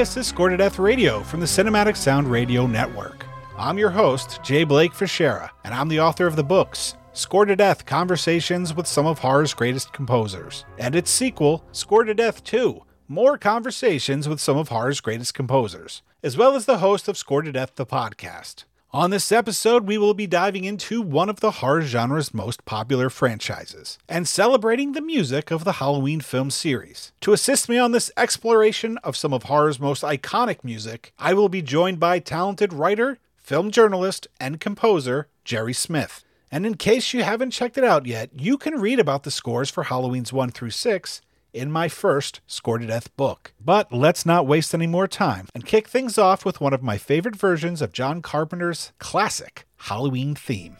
This is Scored to Death Radio from the Cinematic Sound Radio Network. I'm your host, J. Blake Fichera, and I'm the author of the books Scored to Death Conversations with Some of Horror's Greatest Composers, and its sequel, Scored to Death 2 More Conversations with Some of Horror's Greatest Composers, as well as the host of Scored to Death the podcast. On this episode, we will be diving into one of the horror genre's most popular franchises and celebrating the music of the Halloween film series. To assist me on this exploration of some of horror's most iconic music, I will be joined by talented writer, film journalist, and composer Jerry Smith. And in case you haven't checked it out yet, you can read about the scores for Halloween's 1 through 6 in my first Scored to Death book. But let's not waste any more time and kick things off with one of my favorite versions of John Carpenter's classic Halloween theme.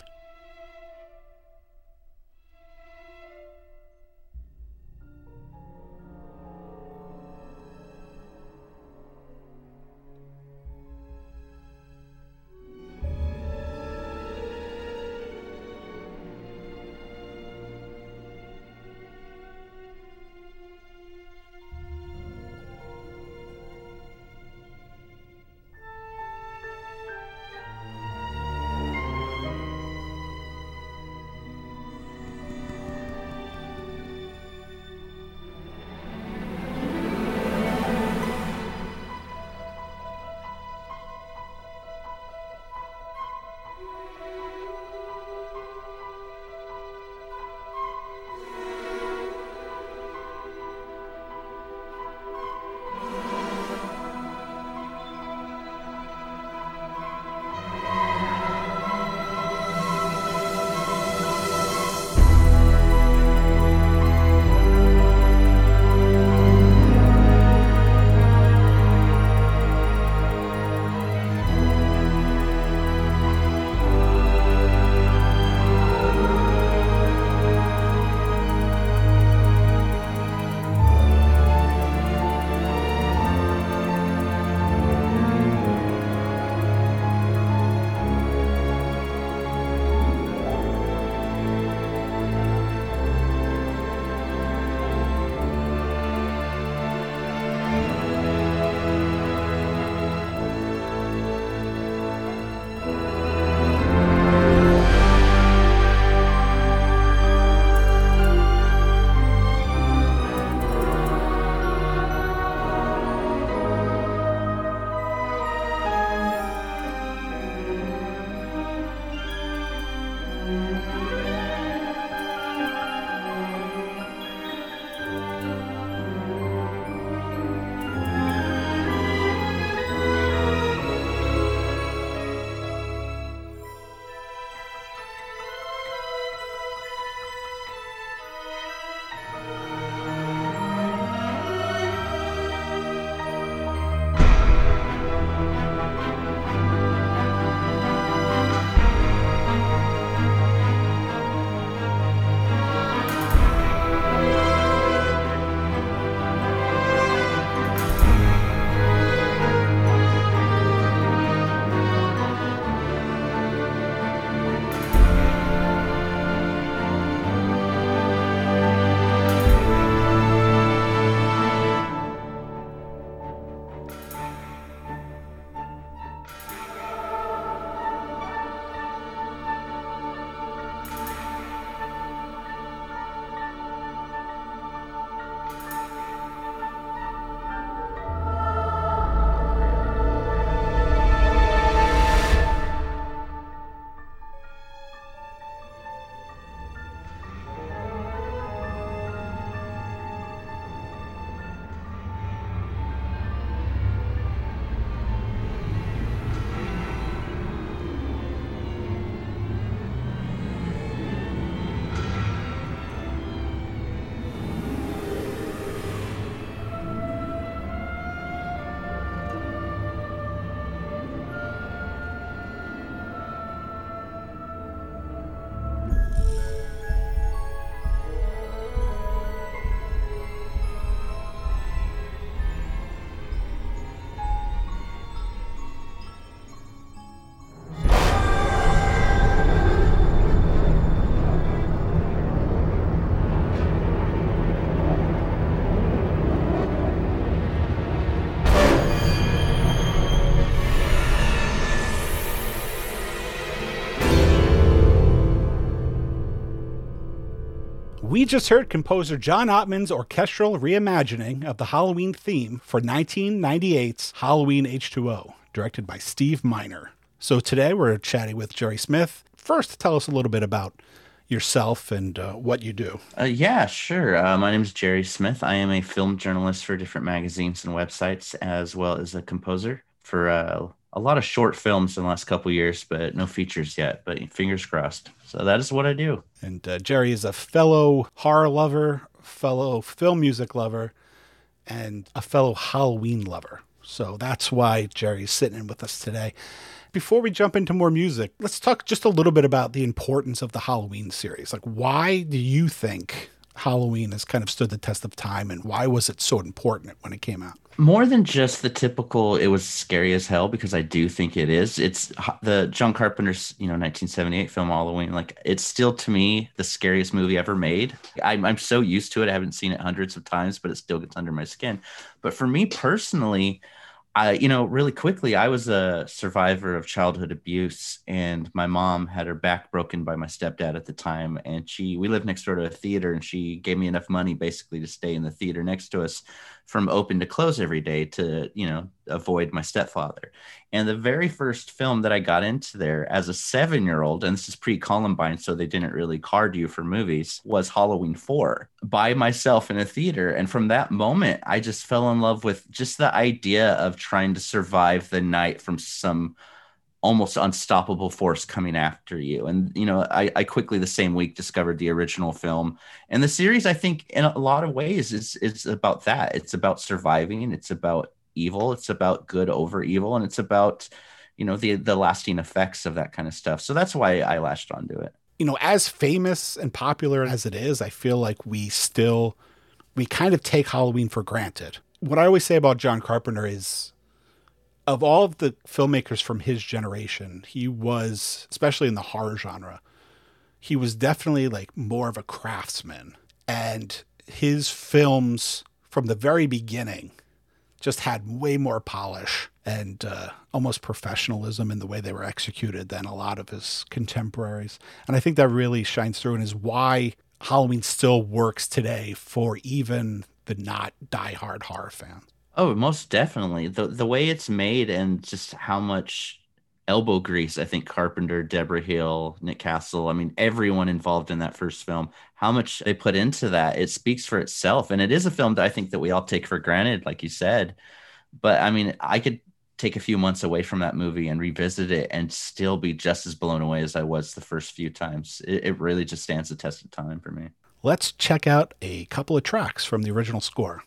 We just heard composer John Ottman's orchestral reimagining of the Halloween theme for 1998's Halloween H2O, directed by Steve Miner. So today we're chatting with Jerry Smith. First, tell us a little bit about yourself and uh, what you do. Uh, yeah, sure. Uh, my name is Jerry Smith. I am a film journalist for different magazines and websites, as well as a composer for uh, a lot of short films in the last couple years, but no features yet. But fingers crossed. So that is what I do. And uh, Jerry is a fellow horror lover, fellow film music lover, and a fellow Halloween lover. So that's why Jerry's sitting in with us today. Before we jump into more music, let's talk just a little bit about the importance of the Halloween series. Like, why do you think Halloween has kind of stood the test of time, and why was it so important when it came out? More than just the typical it was scary as hell because i do think it is. It's the john carpenter's you know 1978 film halloween like it's still to me the scariest movie ever made. I'm, I'm so used to it. I haven't seen it hundreds of times but it still gets under my skin. But for me personally I, you know, really quickly, I was a survivor of childhood abuse, and my mom had her back broken by my stepdad at the time. And she, we lived next door to a theater, and she gave me enough money basically to stay in the theater next to us from open to close every day to you know avoid my stepfather. And the very first film that i got into there as a seven year old and this is pre-columbine so they didn't really card you for movies was halloween 4 by myself in a theater. And from that moment i just fell in love with just the idea of trying to survive the night from some almost unstoppable force coming after you. And you know, I, I, quickly the same week discovered the original film. And the series, I think, in a lot of ways, is is about that. It's about surviving. It's about evil. It's about good over evil, and it's about you know the the lasting effects of that kind of stuff. So that's why I latched onto it. You know, as famous and popular as it is, I feel like we still we kind of take Halloween for granted. What I always say about John Carpenter is of all of the filmmakers from his generation, he was, especially in the horror genre, he was definitely like more of a craftsman. And his films from the very beginning just had way more polish and uh, almost professionalism in the way they were executed than a lot of his contemporaries. And I think that really shines through and is why Halloween still works today for even the not die-hard horror fan. Oh, most definitely. The the way it's made and just how much elbow grease I think Carpenter, Deborah Hill, Nick Castle, I mean everyone involved in that first film, how much they put into that, it speaks for itself. And it is a film that I think that we all take for granted like you said. But I mean, I could take a few months away from that movie and revisit it and still be just as blown away as I was the first few times. It, it really just stands the test of time for me. Let's check out a couple of tracks from the original score.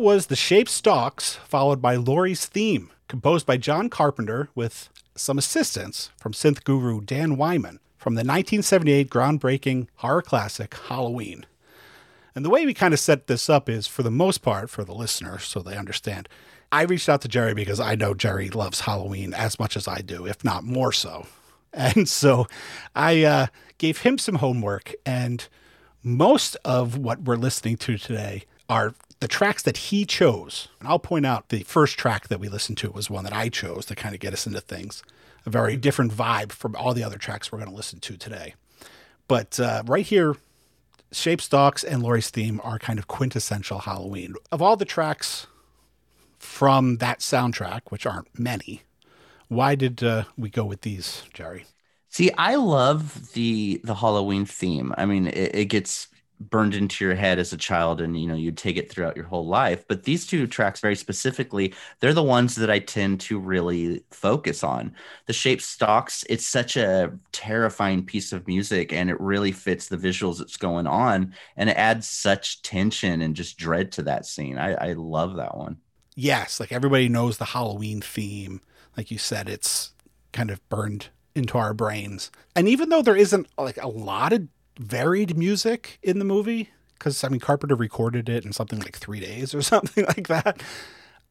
Was The Shape Stalks, followed by Laurie's Theme, composed by John Carpenter with some assistance from synth guru Dan Wyman from the 1978 groundbreaking horror classic Halloween. And the way we kind of set this up is, for the most part, for the listener, so they understand, I reached out to Jerry because I know Jerry loves Halloween as much as I do, if not more so. And so I uh, gave him some homework, and most of what we're listening to today are the tracks that he chose. And I'll point out the first track that we listened to was one that I chose to kind of get us into things. A very different vibe from all the other tracks we're going to listen to today. But uh, right here, Shape Stalks and Laurie's theme are kind of quintessential Halloween. Of all the tracks from that soundtrack, which aren't many, why did uh, we go with these, Jerry? See, I love the the Halloween theme. I mean, it, it gets burned into your head as a child and you know you take it throughout your whole life. But these two tracks very specifically they're the ones that i tend to really focus on. The shape stalks it's such a terrifying piece of music and it really fits the visuals that's going on and it adds such tension and just dread to that scene. I, I love that one. Yes like everybody knows the halloween theme. Like you said it's kind of burned into our brains. And even though there isn't like a lot of varied music in the movie because I mean Carpenter recorded it in something like three days or something like that.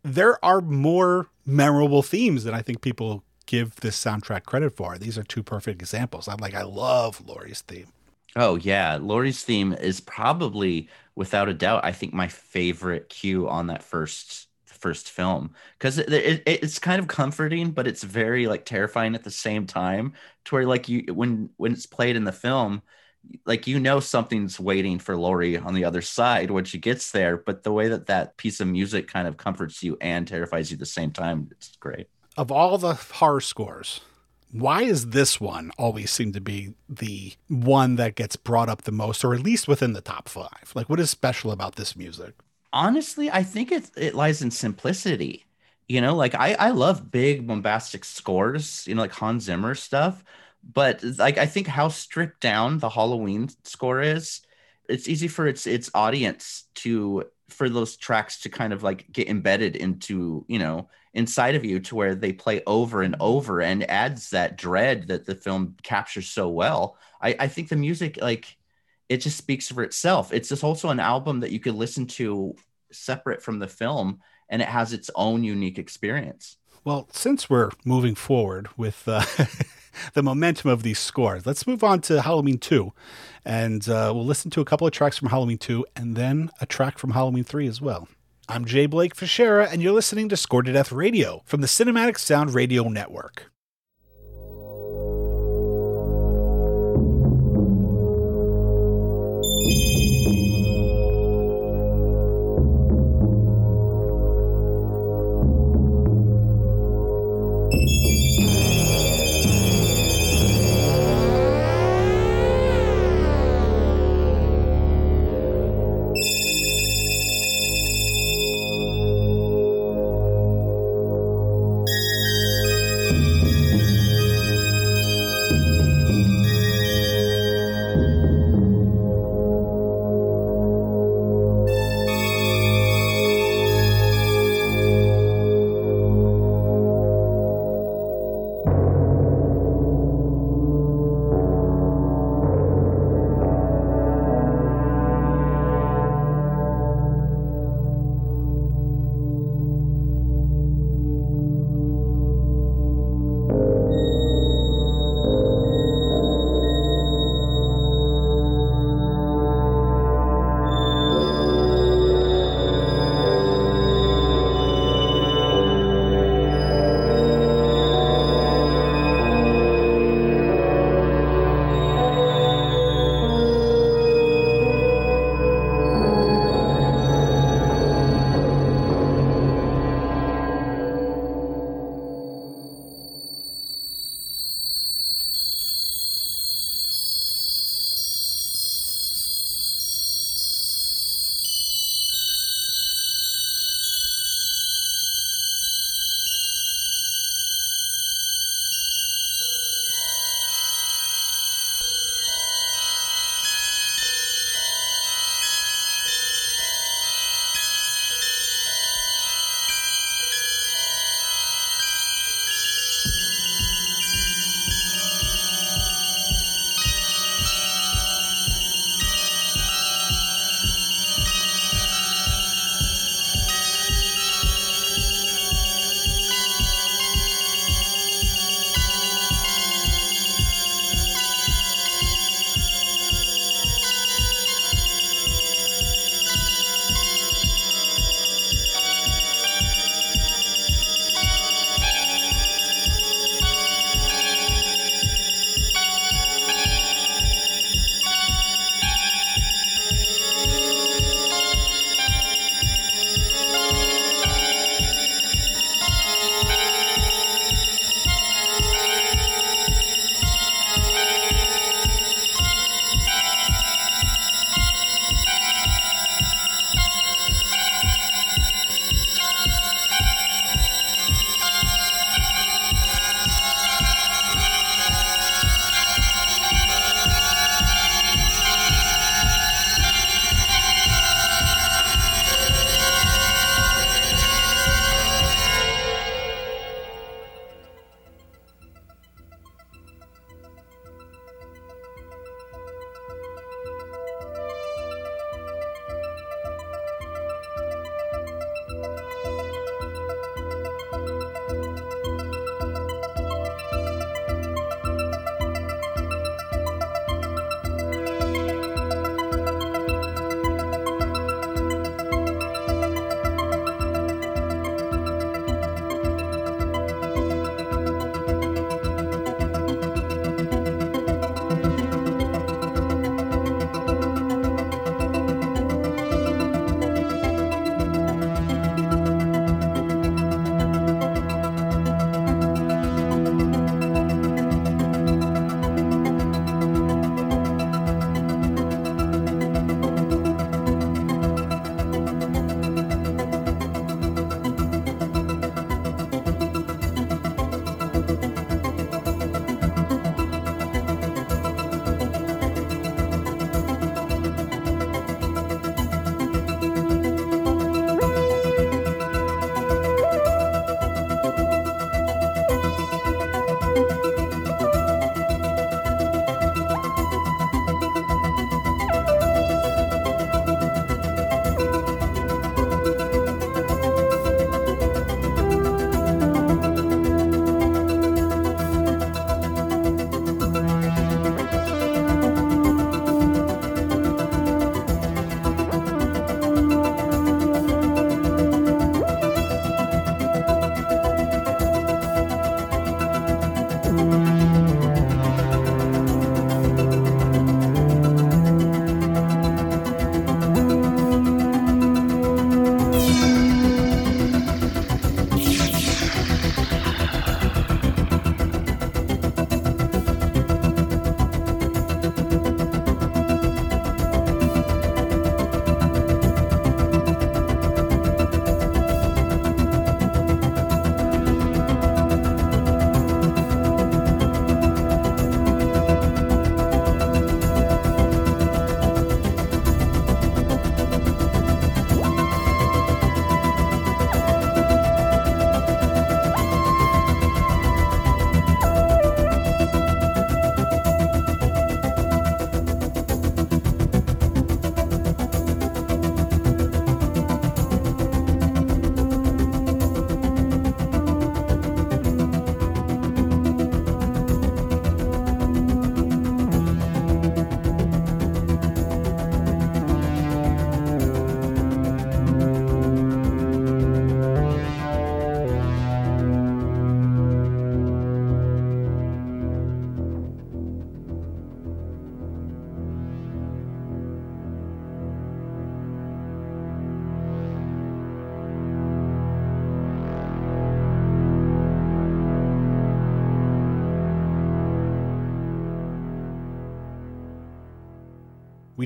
There are more memorable themes than I think people give this soundtrack credit for. These are two perfect examples. I'm like, I love Laurie's theme. Oh yeah, Laurie's theme is probably, without a doubt, I think my favorite cue on that first first film because it, it, it's kind of comforting, but it's very like terrifying at the same time. To where like you when when it's played in the film, like you know something's waiting for Laurie on the other side when she gets there, but the way that that piece of music kind of comforts you and terrifies you at the same time, it's great. Of all the horror scores, why is this one always seem to be the one that gets brought up the most, or at least within the top five? Like, what is special about this music? Honestly, I think it it lies in simplicity. You know, like I I love big bombastic scores. You know, like Hans Zimmer stuff but like I think how stripped down the Halloween score is, it's easy for its its audience to for those tracks to kind of like get embedded into you know inside of you to where they play over and over and adds that dread that the film captures so well. I, I think the music like it just speaks for itself. It's just also an album that you could listen to separate from the film and it has its own unique experience. Well, since we're moving forward with uh, the momentum of these scores. Let's move on to Halloween 2. And uh, we'll listen to a couple of tracks from Halloween 2 and then a track from Halloween 3 as well. I'm J. Blake Fichera, and you're listening to Scored to Death Radio from the Cinematic Sound Radio Network.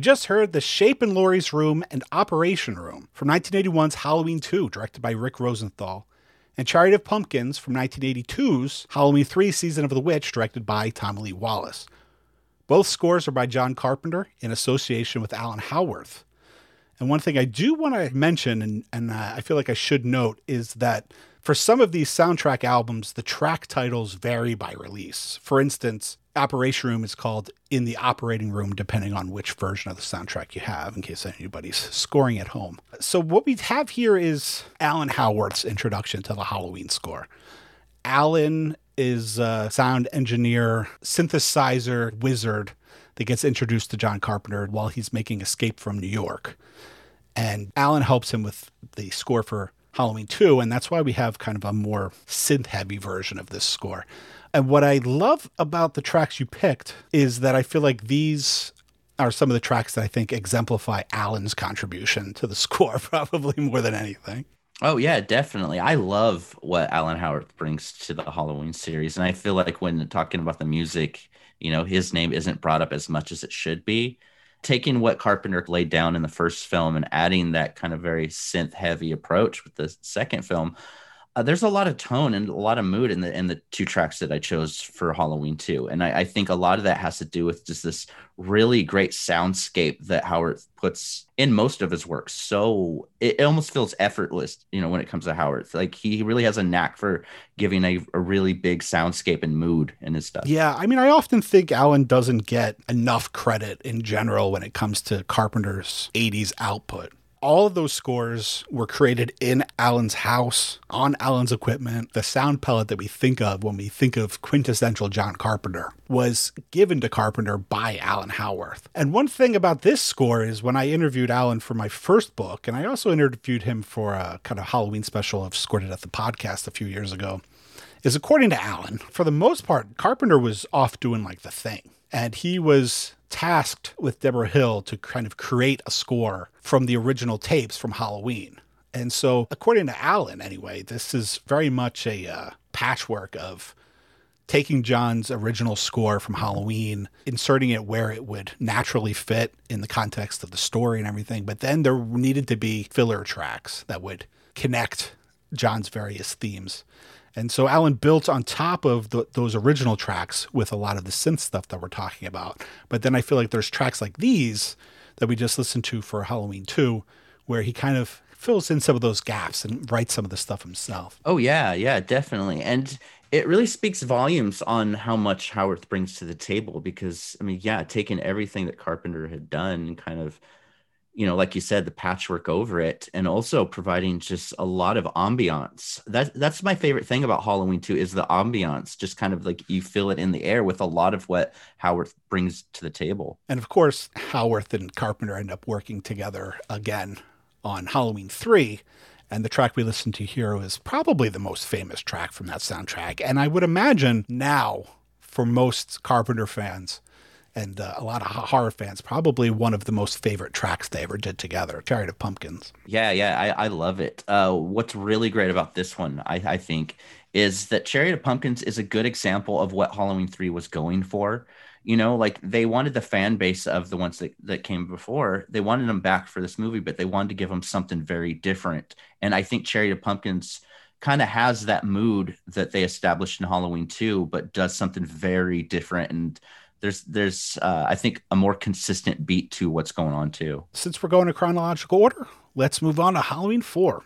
Just heard The Shape in Laurie's Room and Operation Room from 1981's Halloween 2, directed by Rick Rosenthal, and Chariot of Pumpkins from 1982's Halloween 3 Season of the Witch, directed by Tommy Lee Wallace. Both scores are by John Carpenter in association with Alan Howarth. And one thing I do want to mention, and, and uh, I feel like I should note, is that for some of these soundtrack albums, the track titles vary by release. For instance, Operation Room is called In the Operating Room, depending on which version of the soundtrack you have, in case anybody's scoring at home. So, what we have here is Alan Howarth's introduction to the Halloween score. Alan is a sound engineer, synthesizer wizard that gets introduced to John Carpenter while he's making Escape from New York. And Alan helps him with the score for Halloween 2, and that's why we have kind of a more synth heavy version of this score. And what I love about the tracks you picked is that I feel like these are some of the tracks that I think exemplify Alan's contribution to the score, probably more than anything. Oh yeah, definitely. I love what Alan Howarth brings to the Halloween series, and I feel like when talking about the music, you know, his name isn't brought up as much as it should be. Taking what Carpenter laid down in the first film and adding that kind of very synth heavy approach with the second film, uh, there's a lot of tone and a lot of mood in the in the two tracks that I chose for Halloween too, and I, I, think a lot of that has to do with just this really great soundscape that Howarth puts in most of his work. So it, it, almost feels effortless, you know, when it comes to Howarth. Like he really has a knack for giving a, a really big soundscape and mood in his stuff. Yeah, I mean, I often think Alan doesn't get enough credit in general when it comes to Carpenter's 80s output all of those scores were created in Alan's house, on Alan's equipment. The sound palette that we think of when we think of quintessential John Carpenter was given to Carpenter by Alan Howarth. And one thing about this score is when I interviewed Alan for my first book, and I also interviewed him for a kind of Halloween special of Scored at the podcast a few years ago, is according to Alan, for the most part, Carpenter was off doing like the thing. And he was tasked with Deborah Hill to kind of create a score from the original tapes from Halloween. And so, according to Alan, anyway, this is very much a uh, patchwork of taking John's original score from Halloween, inserting it where it would naturally fit in the context of the story and everything. But then there needed to be filler tracks that would connect John's various themes. And so Alan built on top of the, those original tracks with a lot of the synth stuff that we're talking about. But then I feel like there's tracks like these that we just listened to for Halloween 2, where he kind of fills in some of those gaps and writes some of the stuff himself. Oh, yeah, yeah, definitely. And it really speaks volumes on how much Howarth brings to the table because, I mean, yeah, taking everything that Carpenter had done and kind of you know, like you said, the patchwork over it, and also providing just a lot of ambiance. That that's my favorite thing about Halloween 2 is the ambiance. Just kind of like you feel it in the air with a lot of what Howarth brings to the table. And of course, Howarth and Carpenter end up working together again on Halloween 3. And the track we listened to here is probably the most famous track from that soundtrack. And I would imagine now, for most Carpenter fans, and uh, a lot of horror fans probably one of the most favorite tracks they ever did together chariot of pumpkins. Yeah yeah i, I love it. Uh, what's really great about this one I, I think is that chariot of pumpkins is a good example of what halloween 3 was going for. You know like they wanted the fan base of the ones that, that came before they wanted them back for this movie but they wanted to give them something very different. And i think chariot of pumpkins kind of has that mood that they established in halloween 2 but does something very different and there's there's uh, I think a more consistent beat to what's going on too. Since we're going to chronological order, let's move on to Halloween four.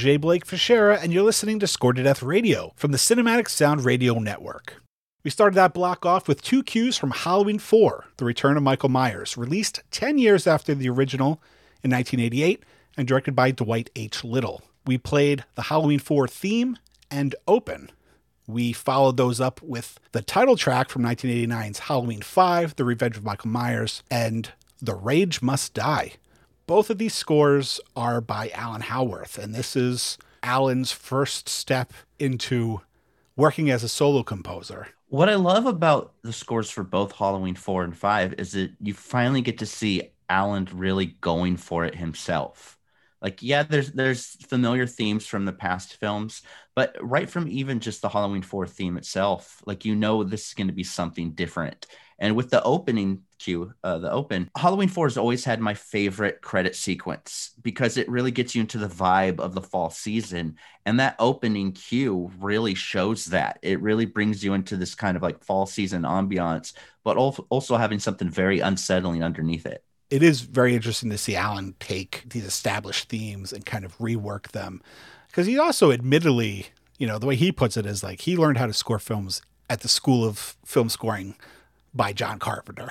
J. Blake Fichera, and you're listening to Scored to Death Radio from the Cinematic Sound Radio Network. We started that block off with two cues from Halloween 4, The Return of Michael Myers, released 10 years after the original in 1988 and directed by Dwight H. Little. We played the Halloween 4 theme and open. We followed those up with the title track from 1989's Halloween 5, The Revenge of Michael Myers, and The Rage Must Die. Both of these scores are by Alan Howarth, and this is Alan's first step into working as a solo composer. What I love about the scores for both Halloween 4 and 5 is that you finally get to see Alan really going for it himself. Like, yeah, there's there's familiar themes from the past films, but right from even just the Halloween 4 theme itself, like you know this is going to be something different. And with the opening cue, uh, the open, Halloween 4 has always had my favorite credit sequence because it really gets you into the vibe of the fall season. And that opening cue really shows that. It really brings you into this kind of like fall season ambiance, but also having something very unsettling underneath it. It is very interesting to see Alan take these established themes and kind of rework them because he also admittedly, you know, the way he puts it is like he learned how to score films at the School of Film Scoring by John Carpenter.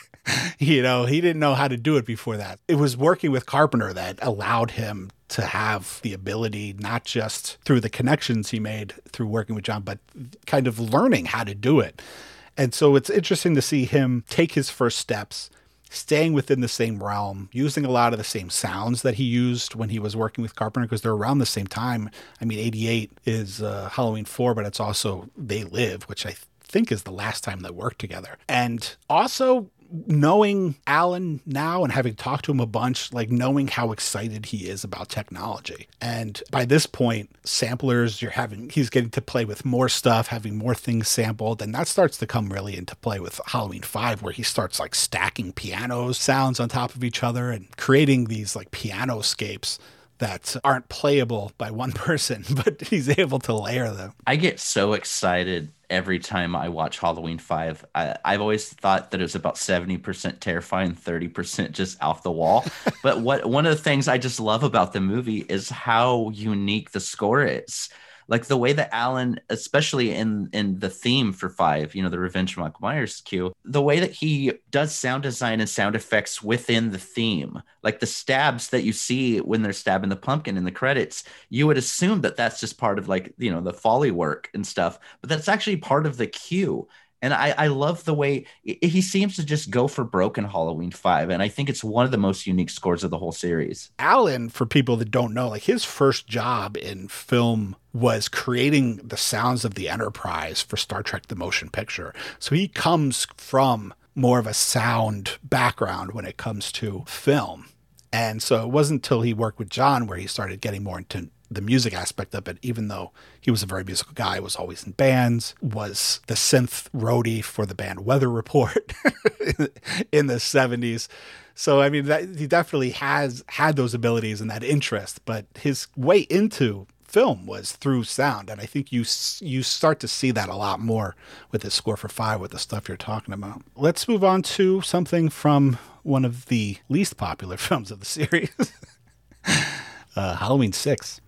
you know, he didn't know how to do it before that. It was working with Carpenter that allowed him to have the ability, not just through the connections he made through working with John, but kind of learning how to do it. And so it's interesting to see him take his first steps, staying within the same realm, using a lot of the same sounds that he used when he was working with Carpenter because they're around the same time. I mean, 88 is uh, Halloween 4, but it's also They Live, which I think is the last time they worked together. And also knowing Alan now and having talked to him a bunch, like knowing how excited he is about technology. And by this point, samplers, you're having, he's getting to play with more stuff, having more things sampled. And that starts to come really into play with Halloween 5, where he starts like stacking piano sounds on top of each other and creating these like piano scapes that aren't playable by one person, but he's able to layer them. I get so excited every time I watch Halloween 5. I, have always thought that it was about 70% terrifying, 30% just off the wall. but what one of the things I just love about the movie is how unique the score is like the way that Alan, especially in in the theme for five, you know, the Revenge of Michael Myers cue, the way that he does sound design and sound effects within the theme, like the stabs that you see when they're stabbing the pumpkin in the credits, you would assume that that's just part of like you know the foley work and stuff, but that's actually part of the cue. And I, I love the way he seems to just go for broken Halloween 5. And I think it's one of the most unique scores of the whole series. Alan, for people that don't know, like his first job in film was creating the sounds of the Enterprise for Star Trek the Motion Picture. So he comes from more of a sound background when it comes to film. And so it wasn't until he worked with John where he started getting more into the music aspect of it, even though he was a very musical guy, was always in bands, was the synth roadie for the band Weather Report in the 70s. So I mean that he definitely has had those abilities and that interest, but his way into film was through sound and I think you you start to see that a lot more with the score for 5 with the stuff you're talking about. Let's move on to something from one of the least popular films of the series. uh, Halloween 6.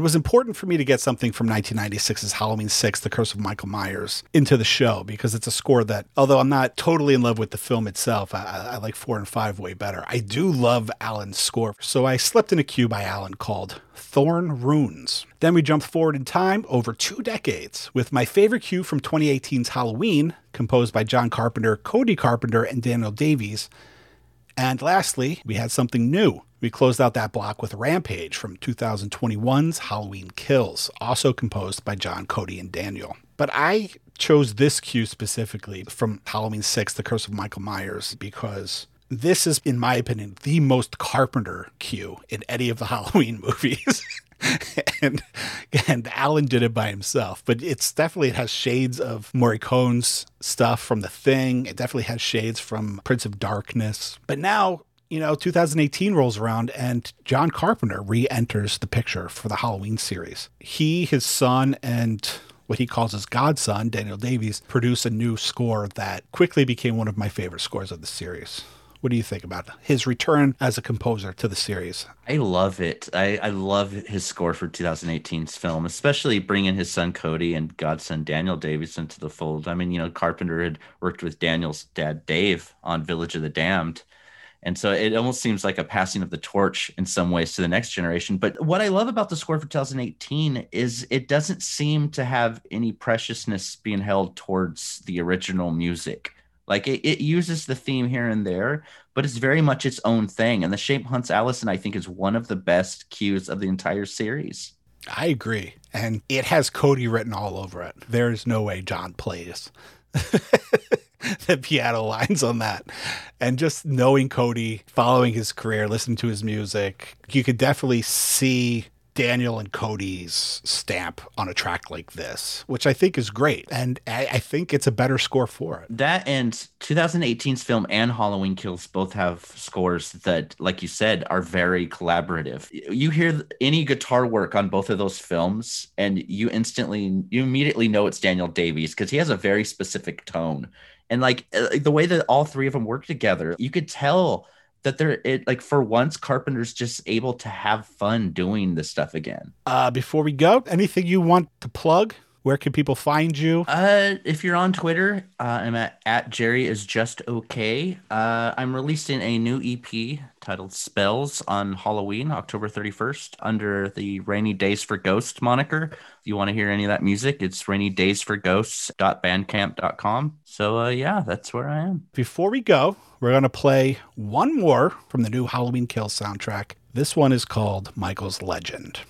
It was important for me to get something from 1996's Halloween 6, The Curse of Michael Myers, into the show because it's a score that, although I'm not totally in love with the film itself, I, I like 4 and 5 way better. I do love Alan's score. So I slipped in a cue by Alan called Thorn Runes. Then we jumped forward in time over two decades with my favorite cue from 2018's Halloween, composed by John Carpenter, Cody Carpenter, and Daniel Davies. And lastly, we had something new we closed out that block with Rampage from 2021's Halloween Kills, also composed by John Cody and Daniel. But I chose this cue specifically from Halloween 6, The Curse of Michael Myers, because this is, in my opinion, the most Carpenter cue in any of the Halloween movies. and and Alan did it by himself, but it's definitely it has shades of Morricone's stuff from The Thing. It definitely has shades from Prince of Darkness. But now you know, 2018 rolls around and John Carpenter re enters the picture for the Halloween series. He, his son, and what he calls his godson, Daniel Davies, produce a new score that quickly became one of my favorite scores of the series. What do you think about his return as a composer to the series? I love it. I, I love his score for 2018's film, especially bringing his son Cody and godson Daniel Davies into the fold. I mean, you know, Carpenter had worked with Daniel's dad Dave on Village of the Damned, and so it almost seems like a passing of the torch in some ways to the next generation. But what I love about the score for 2018 is it doesn't seem to have any preciousness being held towards the original music. Like it, it uses the theme here and there, but it's very much its own thing. And The Shape Hunts Allison, I think, is one of the best cues of the entire series. I agree. And it has Cody written all over it. There's no way John plays. the piano lines on that. And just knowing Cody, following his career, listening to his music, you could definitely see Daniel and Cody's stamp on a track like this, which I think is great. And I, I, think it's a better score for it. That and 2018's film and Halloween Kills both have scores that, like you said, are very collaborative. You hear any guitar work on both of those films, and you instantly, you immediately know it's Daniel Davies because he has a very specific tone and like uh, the way that all three of them work together you could tell that they're it like for once carpenter's just able to have fun doing this stuff again. Uh before we go anything you want to plug where can people find you? Uh, if you're on Twitter, uh, I'm at, at Jerry is just okay. Uh, I'm releasing a new EP titled Spells on Halloween, October 31st, under the Rainy Days for Ghosts moniker. If you want to hear any of that music, it's rainydaysforghosts.bandcamp.com. So, uh, yeah, that's where I am. Before we go, we're going to play one more from the new Halloween Kill soundtrack. This one is called Michael's Legend.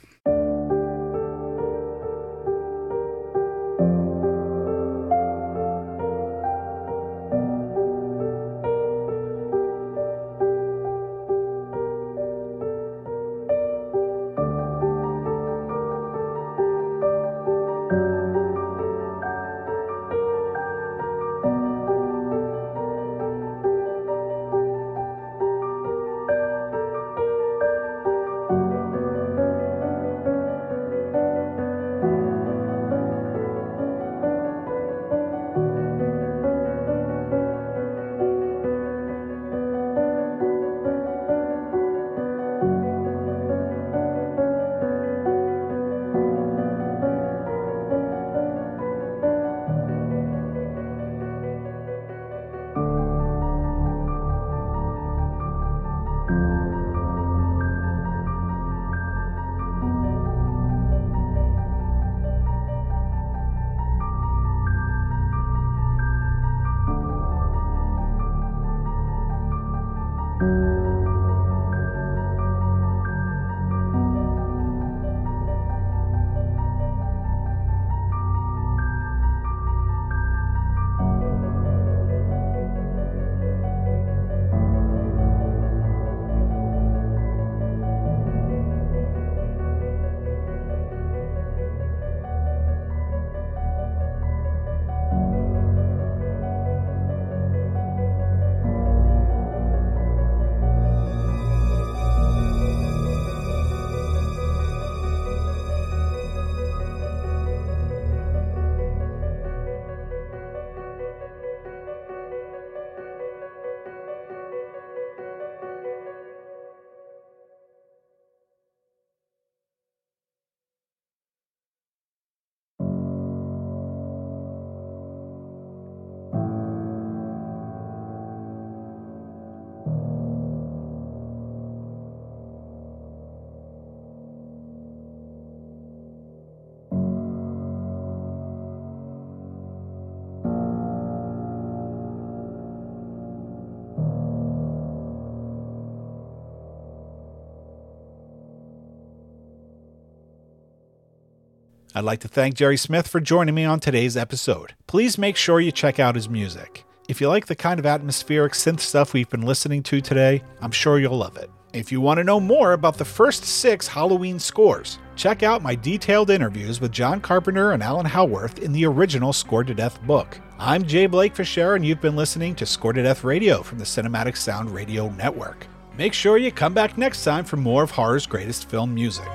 I'd like to thank Jerry Smith for joining me on today's episode. Please make sure you check out his music. If you like the kind of atmospheric synth stuff we've been listening to today, I'm sure you'll love it. If you want to know more about the first six Halloween scores, check out my detailed interviews with John Carpenter and Alan Howarth in the original Scored to Death book. I'm J. Blake Fichera, and you've been listening to Scored to Death Radio from the Cinematic Sound Radio Network. Make sure you come back next time for more of horror's greatest film music.